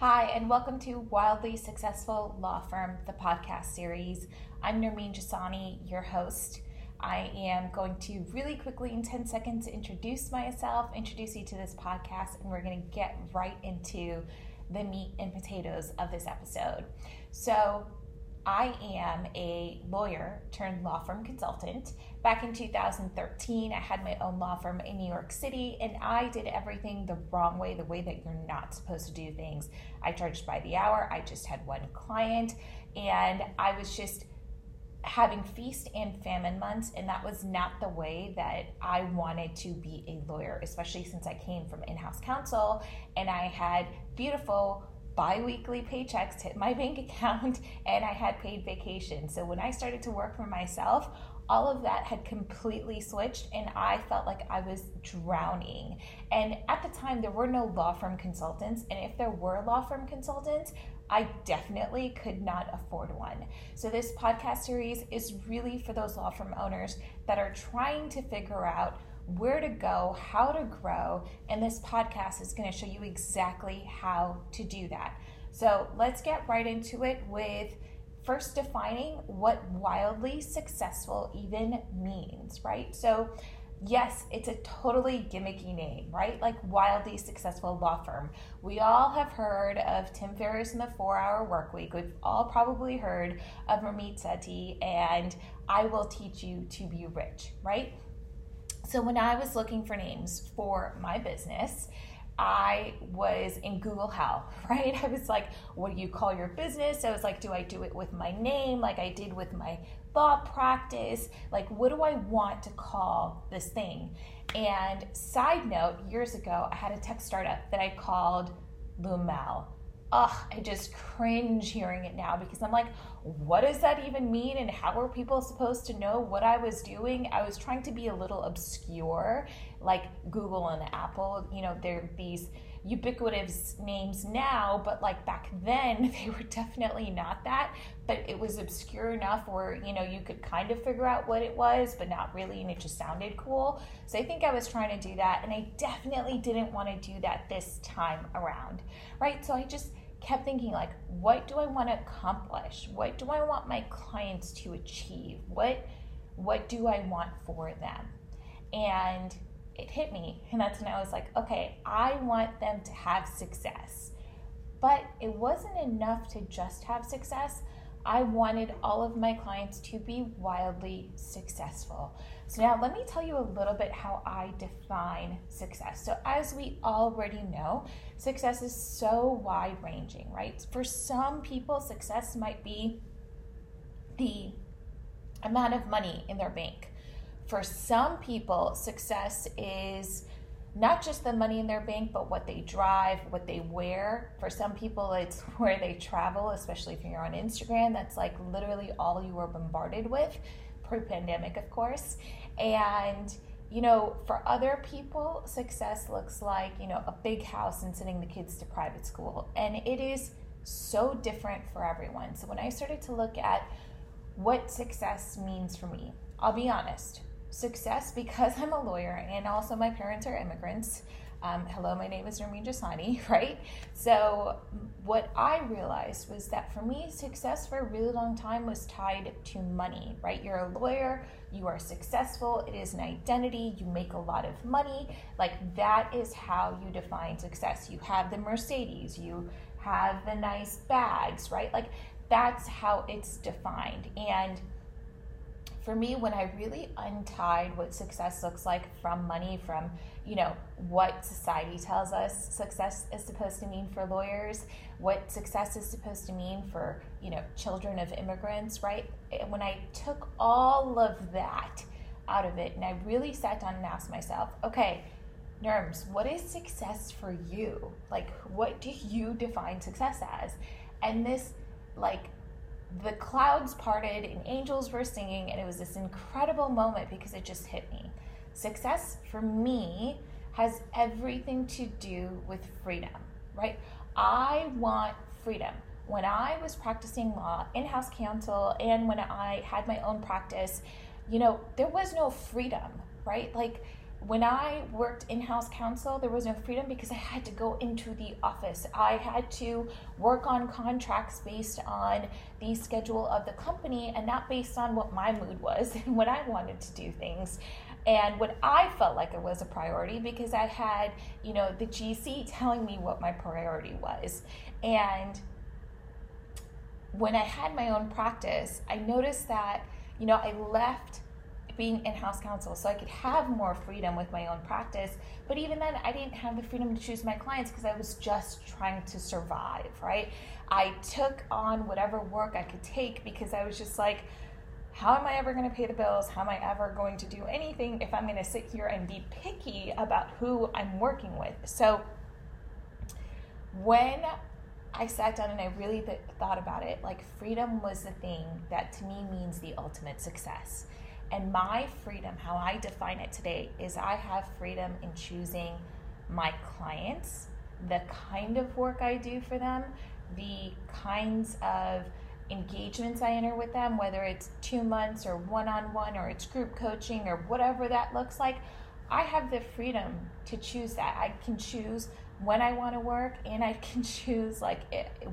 Hi, and welcome to Wildly Successful Law Firm, the podcast series. I'm Nermin Jasani, your host. I am going to really quickly, in 10 seconds, introduce myself, introduce you to this podcast, and we're going to get right into the meat and potatoes of this episode. So, I am a lawyer turned law firm consultant. Back in 2013, I had my own law firm in New York City, and I did everything the wrong way, the way that you're not supposed to do things. I charged by the hour, I just had one client, and I was just having feast and famine months, and that was not the way that I wanted to be a lawyer, especially since I came from in house counsel and I had beautiful bi-weekly paychecks hit my bank account and I had paid vacation. So when I started to work for myself, all of that had completely switched and I felt like I was drowning. And at the time there were no law firm consultants and if there were law firm consultants, I definitely could not afford one. So, this podcast series is really for those law firm owners that are trying to figure out where to go, how to grow, and this podcast is going to show you exactly how to do that. So let's get right into it with first defining what wildly successful even means, right? So, yes, it's a totally gimmicky name, right? Like wildly successful law firm. We all have heard of Tim Ferriss and the Four Hour Work Week. We've all probably heard of Ramit Sethi and I Will Teach You to Be Rich, right? So when I was looking for names for my business, I was in Google Hell, right? I was like, what do you call your business? I was like, do I do it with my name like I did with my thought practice? Like, what do I want to call this thing? And side note, years ago, I had a tech startup that I called Lumel ugh, I just cringe hearing it now because I'm like, what does that even mean? And how are people supposed to know what I was doing? I was trying to be a little obscure, like Google and Apple. You know, they're these ubiquitous names now, but like back then, they were definitely not that. But it was obscure enough where, you know, you could kind of figure out what it was, but not really, and it just sounded cool. So I think I was trying to do that, and I definitely didn't want to do that this time around, right? So I just kept thinking like what do i want to accomplish? What do i want my clients to achieve? What what do i want for them? And it hit me and that's when i was like okay i want them to have success. But it wasn't enough to just have success I wanted all of my clients to be wildly successful. So, now let me tell you a little bit how I define success. So, as we already know, success is so wide ranging, right? For some people, success might be the amount of money in their bank. For some people, success is not just the money in their bank, but what they drive, what they wear. For some people, it's where they travel, especially if you're on Instagram. That's like literally all you were bombarded with, pre pandemic, of course. And, you know, for other people, success looks like, you know, a big house and sending the kids to private school. And it is so different for everyone. So when I started to look at what success means for me, I'll be honest success because I'm a lawyer and also my parents are immigrants. Um, hello, my name is Nermin Jasani, right? So, what I realized was that for me, success for a really long time was tied to money, right? You're a lawyer, you are successful, it is an identity, you make a lot of money. Like, that is how you define success. You have the Mercedes, you have the nice bags, right? Like, that's how it's defined. And for me, when I really untied what success looks like from money, from you know what society tells us success is supposed to mean for lawyers, what success is supposed to mean for you know children of immigrants, right? When I took all of that out of it, and I really sat down and asked myself, okay. Nerms, what is success for you? Like, what do you define success as? And this, like, the clouds parted and angels were singing, and it was this incredible moment because it just hit me. Success for me has everything to do with freedom, right? I want freedom. When I was practicing law, in house counsel, and when I had my own practice, you know, there was no freedom, right? Like, when I worked in house counsel, there was no freedom because I had to go into the office. I had to work on contracts based on the schedule of the company and not based on what my mood was and what I wanted to do things and what I felt like it was a priority because I had, you know, the GC telling me what my priority was. And when I had my own practice, I noticed that, you know, I left being in house counsel so I could have more freedom with my own practice. But even then, I didn't have the freedom to choose my clients because I was just trying to survive, right? I took on whatever work I could take because I was just like, how am I ever going to pay the bills? How am I ever going to do anything if I'm going to sit here and be picky about who I'm working with? So when I sat down and I really th- thought about it, like freedom was the thing that to me means the ultimate success. And my freedom, how I define it today, is I have freedom in choosing my clients, the kind of work I do for them, the kinds of engagements I enter with them, whether it's two months or one on one or it's group coaching or whatever that looks like, I have the freedom to choose that. I can choose when I want to work and I can choose like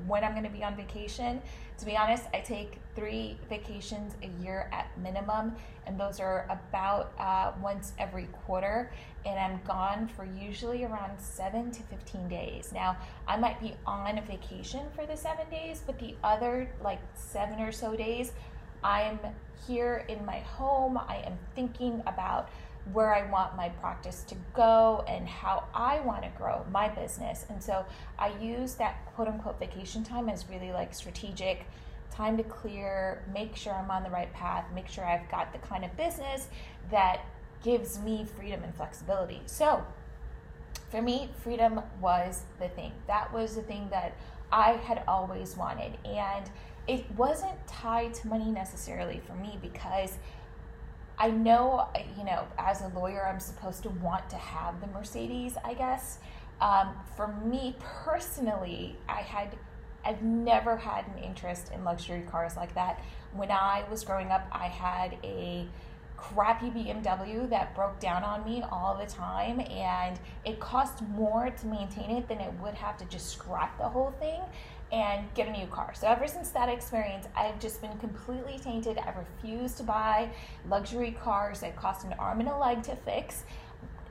when I'm going to be on vacation. To be honest, I take three vacations a year at minimum, and those are about uh, once every quarter. And I'm gone for usually around seven to 15 days. Now, I might be on a vacation for the seven days, but the other like seven or so days, I'm here in my home. I am thinking about where I want my practice to go and how I want to grow my business. And so I use that quote unquote vacation time as really like strategic time to clear, make sure I'm on the right path, make sure I've got the kind of business that gives me freedom and flexibility. So for me, freedom was the thing. That was the thing that I had always wanted. And it wasn't tied to money necessarily for me because I know, you know, as a lawyer, I'm supposed to want to have the Mercedes, I guess. Um, for me personally, I had, I've never had an interest in luxury cars like that. When I was growing up, I had a crappy BMW that broke down on me all the time, and it cost more to maintain it than it would have to just scrap the whole thing and get a new car. So ever since that experience, I've just been completely tainted. I refuse to buy luxury cars that cost an arm and a leg to fix.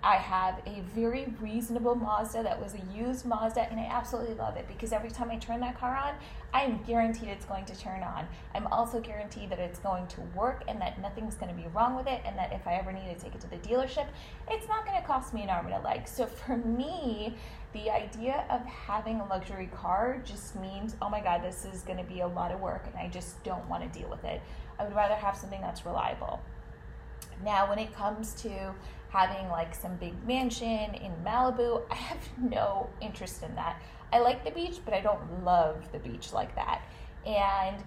I have a very reasonable Mazda that was a used Mazda, and I absolutely love it because every time I turn that car on, I am guaranteed it's going to turn on. I'm also guaranteed that it's going to work and that nothing's going to be wrong with it, and that if I ever need to take it to the dealership, it's not going to cost me an arm and a leg. So for me, the idea of having a luxury car just means, oh my God, this is going to be a lot of work, and I just don't want to deal with it. I would rather have something that's reliable. Now, when it comes to having like some big mansion in Malibu. I have no interest in that. I like the beach, but I don't love the beach like that. And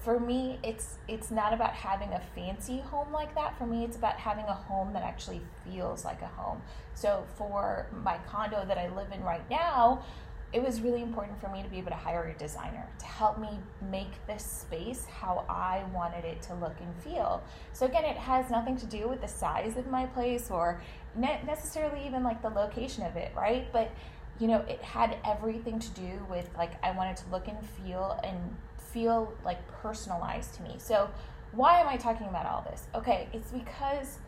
for me, it's it's not about having a fancy home like that. For me, it's about having a home that actually feels like a home. So for my condo that I live in right now, it was really important for me to be able to hire a designer to help me make this space how I wanted it to look and feel. So, again, it has nothing to do with the size of my place or ne- necessarily even like the location of it, right? But, you know, it had everything to do with like I wanted to look and feel and feel like personalized to me. So, why am I talking about all this? Okay, it's because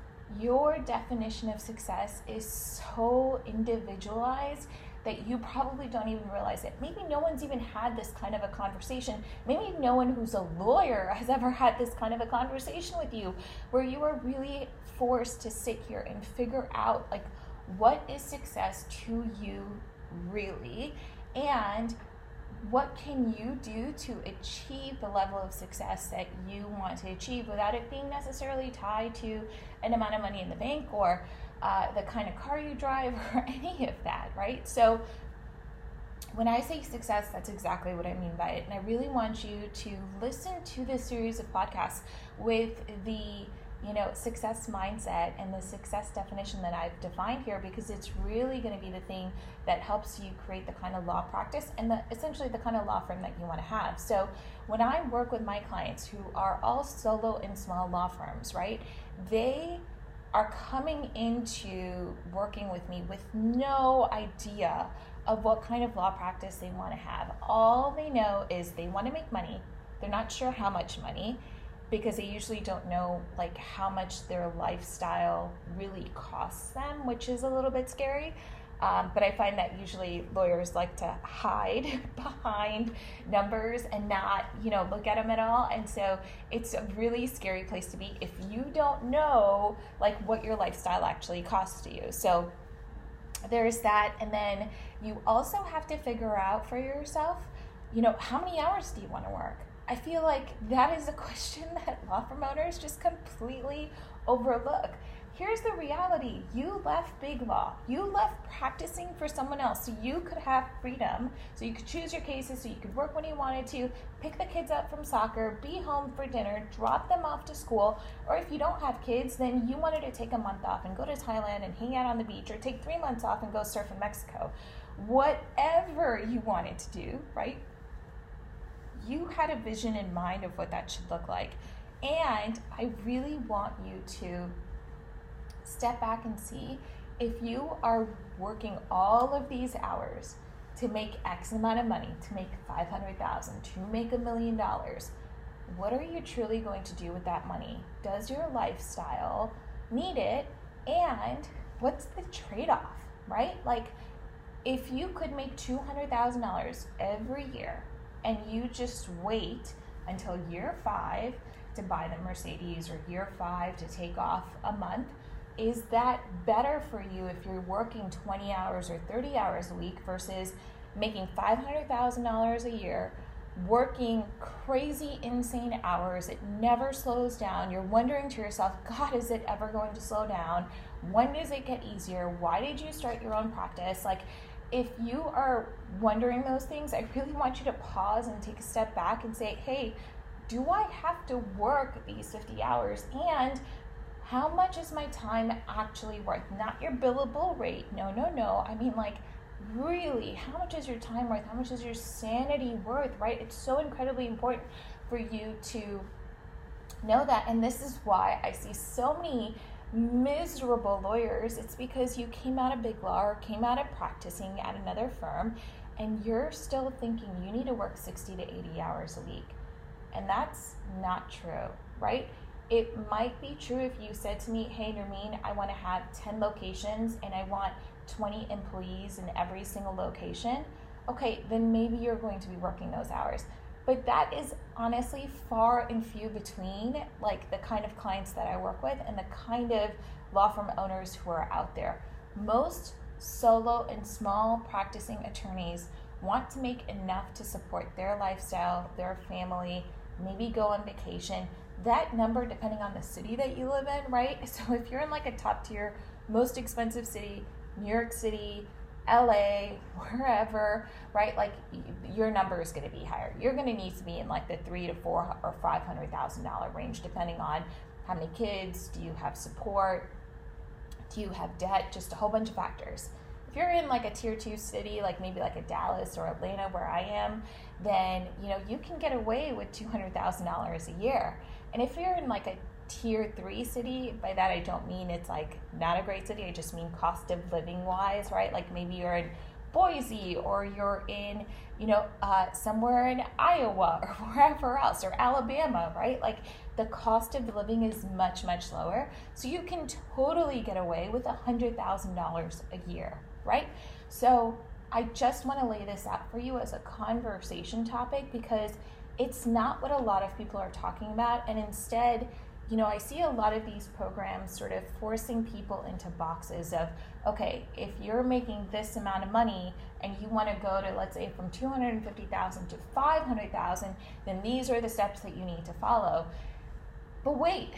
your definition of success is so individualized that you probably don't even realize it. Maybe no one's even had this kind of a conversation. Maybe no one who's a lawyer has ever had this kind of a conversation with you where you are really forced to sit here and figure out like what is success to you really and what can you do to achieve the level of success that you want to achieve without it being necessarily tied to an amount of money in the bank or uh, the kind of car you drive, or any of that, right? So, when I say success, that's exactly what I mean by it. And I really want you to listen to this series of podcasts with the you know success mindset and the success definition that I've defined here because it's really going to be the thing that helps you create the kind of law practice and the essentially the kind of law firm that you want to have. So when I work with my clients who are all solo and small law firms, right? They are coming into working with me with no idea of what kind of law practice they want to have. All they know is they want to make money. They're not sure how much money because they usually don't know like how much their lifestyle really costs them, which is a little bit scary. Um, but I find that usually lawyers like to hide behind numbers and not, you know, look at them at all. And so it's a really scary place to be if you don't know like what your lifestyle actually costs you. So there's that. And then you also have to figure out for yourself, you know, how many hours do you want to work? I feel like that is a question that law firm owners just completely overlook. Here's the reality you left big law, you left practicing for someone else so you could have freedom, so you could choose your cases, so you could work when you wanted to, pick the kids up from soccer, be home for dinner, drop them off to school, or if you don't have kids, then you wanted to take a month off and go to Thailand and hang out on the beach, or take three months off and go surf in Mexico. Whatever you wanted to do, right? You had a vision in mind of what that should look like. And I really want you to step back and see if you are working all of these hours to make X amount of money, to make 500,000, to make a million dollars, what are you truly going to do with that money? Does your lifestyle need it? And what's the trade off, right? Like, if you could make $200,000 every year and you just wait until year five to buy the Mercedes or year five to take off a month, is that better for you if you're working 20 hours or 30 hours a week versus making $500,000 a year, working crazy, insane hours? It never slows down. You're wondering to yourself, God, is it ever going to slow down? When does it get easier? Why did you start your own practice? Like, if you are wondering those things, I really want you to pause and take a step back and say, hey, do I have to work these 50 hours? And how much is my time actually worth? Not your billable rate. No, no, no. I mean, like, really, how much is your time worth? How much is your sanity worth, right? It's so incredibly important for you to know that. And this is why I see so many miserable lawyers. It's because you came out of big law or came out of practicing at another firm and you're still thinking you need to work 60 to 80 hours a week. And that's not true, right? It might be true if you said to me, hey, Nermin, I want to have 10 locations and I want 20 employees in every single location. Okay, then maybe you're going to be working those hours. But that is honestly far and few between, like the kind of clients that I work with and the kind of law firm owners who are out there. Most solo and small practicing attorneys want to make enough to support their lifestyle, their family, maybe go on vacation, that number depending on the city that you live in, right? So if you're in like a top tier, most expensive city, New York City, LA, wherever, right? Like your number is going to be higher. You're going to need to be in like the three to four or five hundred thousand dollar range, depending on how many kids do you have support, do you have debt, just a whole bunch of factors. If you're in like a tier two city, like maybe like a Dallas or Atlanta, where I am, then you know you can get away with two hundred thousand dollars a year. And if you're in like a tier three city, by that I don't mean it's like not a great city, I just mean cost of living wise, right? Like maybe you're in Boise or you're in, you know, uh, somewhere in Iowa or wherever else or Alabama, right? Like the cost of living is much, much lower. So you can totally get away with a $100,000 a year, right? So I just want to lay this out for you as a conversation topic because it's not what a lot of people are talking about. And instead, you know, I see a lot of these programs sort of forcing people into boxes of, okay, if you're making this amount of money and you want to go to, let's say, from 250,000 to 500,000, then these are the steps that you need to follow. But wait,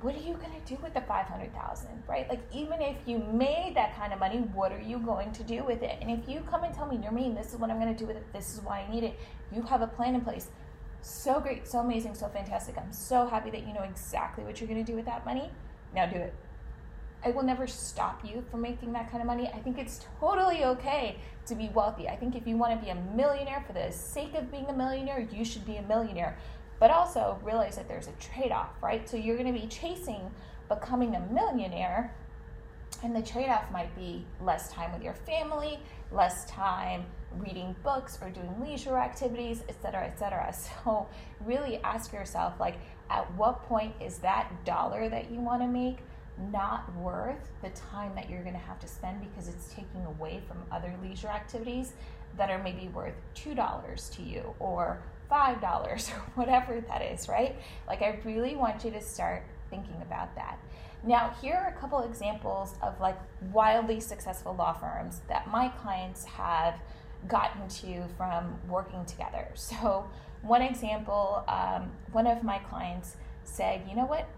what are you going to do with the 500,000, right? Like, even if you made that kind of money, what are you going to do with it? And if you come and tell me, Nermin, this is what I'm going to do with it, this is why I need it, you have a plan in place so great, so amazing, so fantastic. I'm so happy that you know exactly what you're going to do with that money. Now do it. I will never stop you from making that kind of money. I think it's totally okay to be wealthy. I think if you want to be a millionaire for the sake of being a millionaire, you should be a millionaire. But also realize that there's a trade off, right? So you're going to be chasing becoming a millionaire. And the trade off might be less time with your family, less time reading books or doing leisure activities, etc., etc. So really ask yourself like at what point is that dollar that you want to make not worth the time that you're going to have to spend because it's taking away from other leisure activities that are maybe worth $2 to you or $5 or whatever that is, right? Like, I really want you to start thinking about that. Now, here are a couple examples of like wildly successful law firms that my clients have gotten to from working together. So, one example, um, one of my clients said, you know what?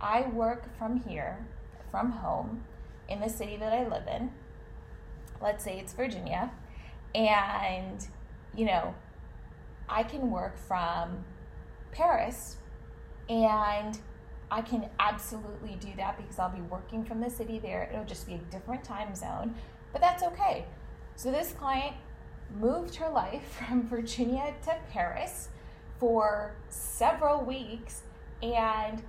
I work from here, from home, in the city that I live in. Let's say it's Virginia. And, you know, I can work from Paris and I can absolutely do that because I'll be working from the city there. It'll just be a different time zone, but that's okay. So this client moved her life from Virginia to Paris for several weeks and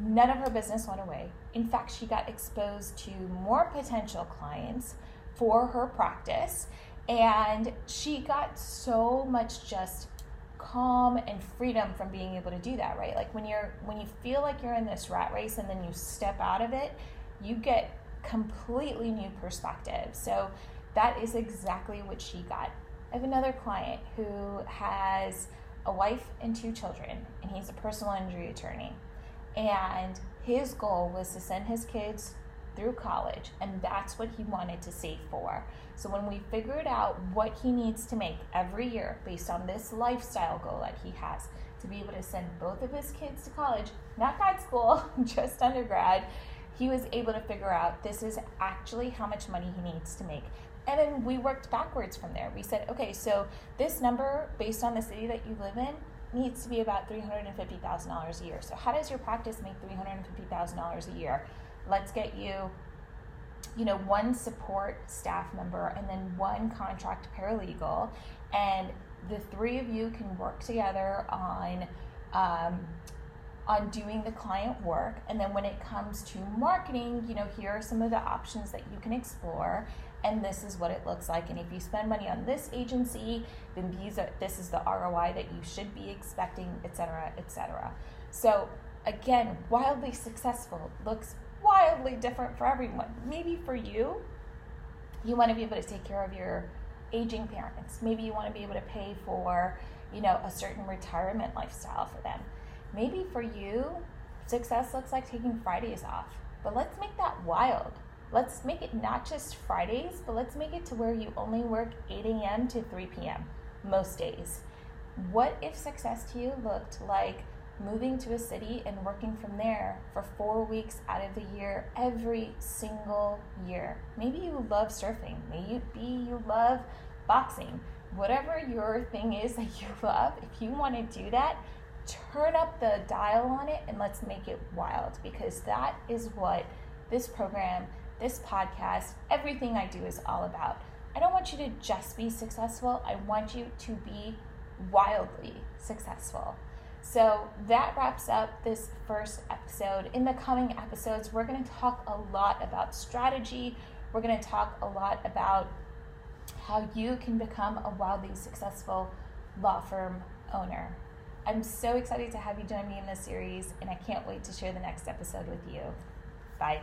none of her business went away. In fact, she got exposed to more potential clients for her practice and she got so much just calm and freedom from being able to do that right? Like when you're when you feel like you're in this rat race and then you step out of it you get completely new perspective. So that is exactly what she got i have another client who has a wife and two children and he's a personal injury attorney and his goal was to send his kids through college, and that's what he wanted to save for. So when we figured out what he needs to make every year based on this lifestyle goal that he has to be able to send both of his kids to college, not grad school, just undergrad, he was able to figure out this is actually how much money he needs to make. And then we worked backwards from there. We said, okay, so this number based on the city that you live in needs to be about $350,000 a year. So how does your practice make $350,000 a year? let's get you you know one support staff member and then one contract paralegal and the three of you can work together on um, on doing the client work and then when it comes to marketing you know here are some of the options that you can explore and this is what it looks like and if you spend money on this agency then these are this is the ROI that you should be expecting etc etc so again wildly successful looks wildly different for everyone. Maybe for you, you want to be able to take care of your aging parents. Maybe you want to be able to pay for, you know, a certain retirement lifestyle for them. Maybe for you, success looks like taking Fridays off. But let's make that wild. Let's make it not just Fridays, but let's make it to where you only work 8 a.m. to 3 p.m. most days. What if success to you looked like moving to a city and working from there for four weeks out of the year every single year. Maybe you love surfing, maybe you love boxing. Whatever your thing is that you love, if you want to do that, turn up the dial on it and let's make it wild because that is what this program, this podcast, everything I do is all about. I don't want you to just be successful, I want you to be wildly successful. So that wraps up this first episode. In the coming episodes, we're going to talk a lot about strategy. We're going to talk a lot about how you can become a wildly successful law firm owner. I'm so excited to have you join me in this series, and I can't wait to share the next episode with you. Bye.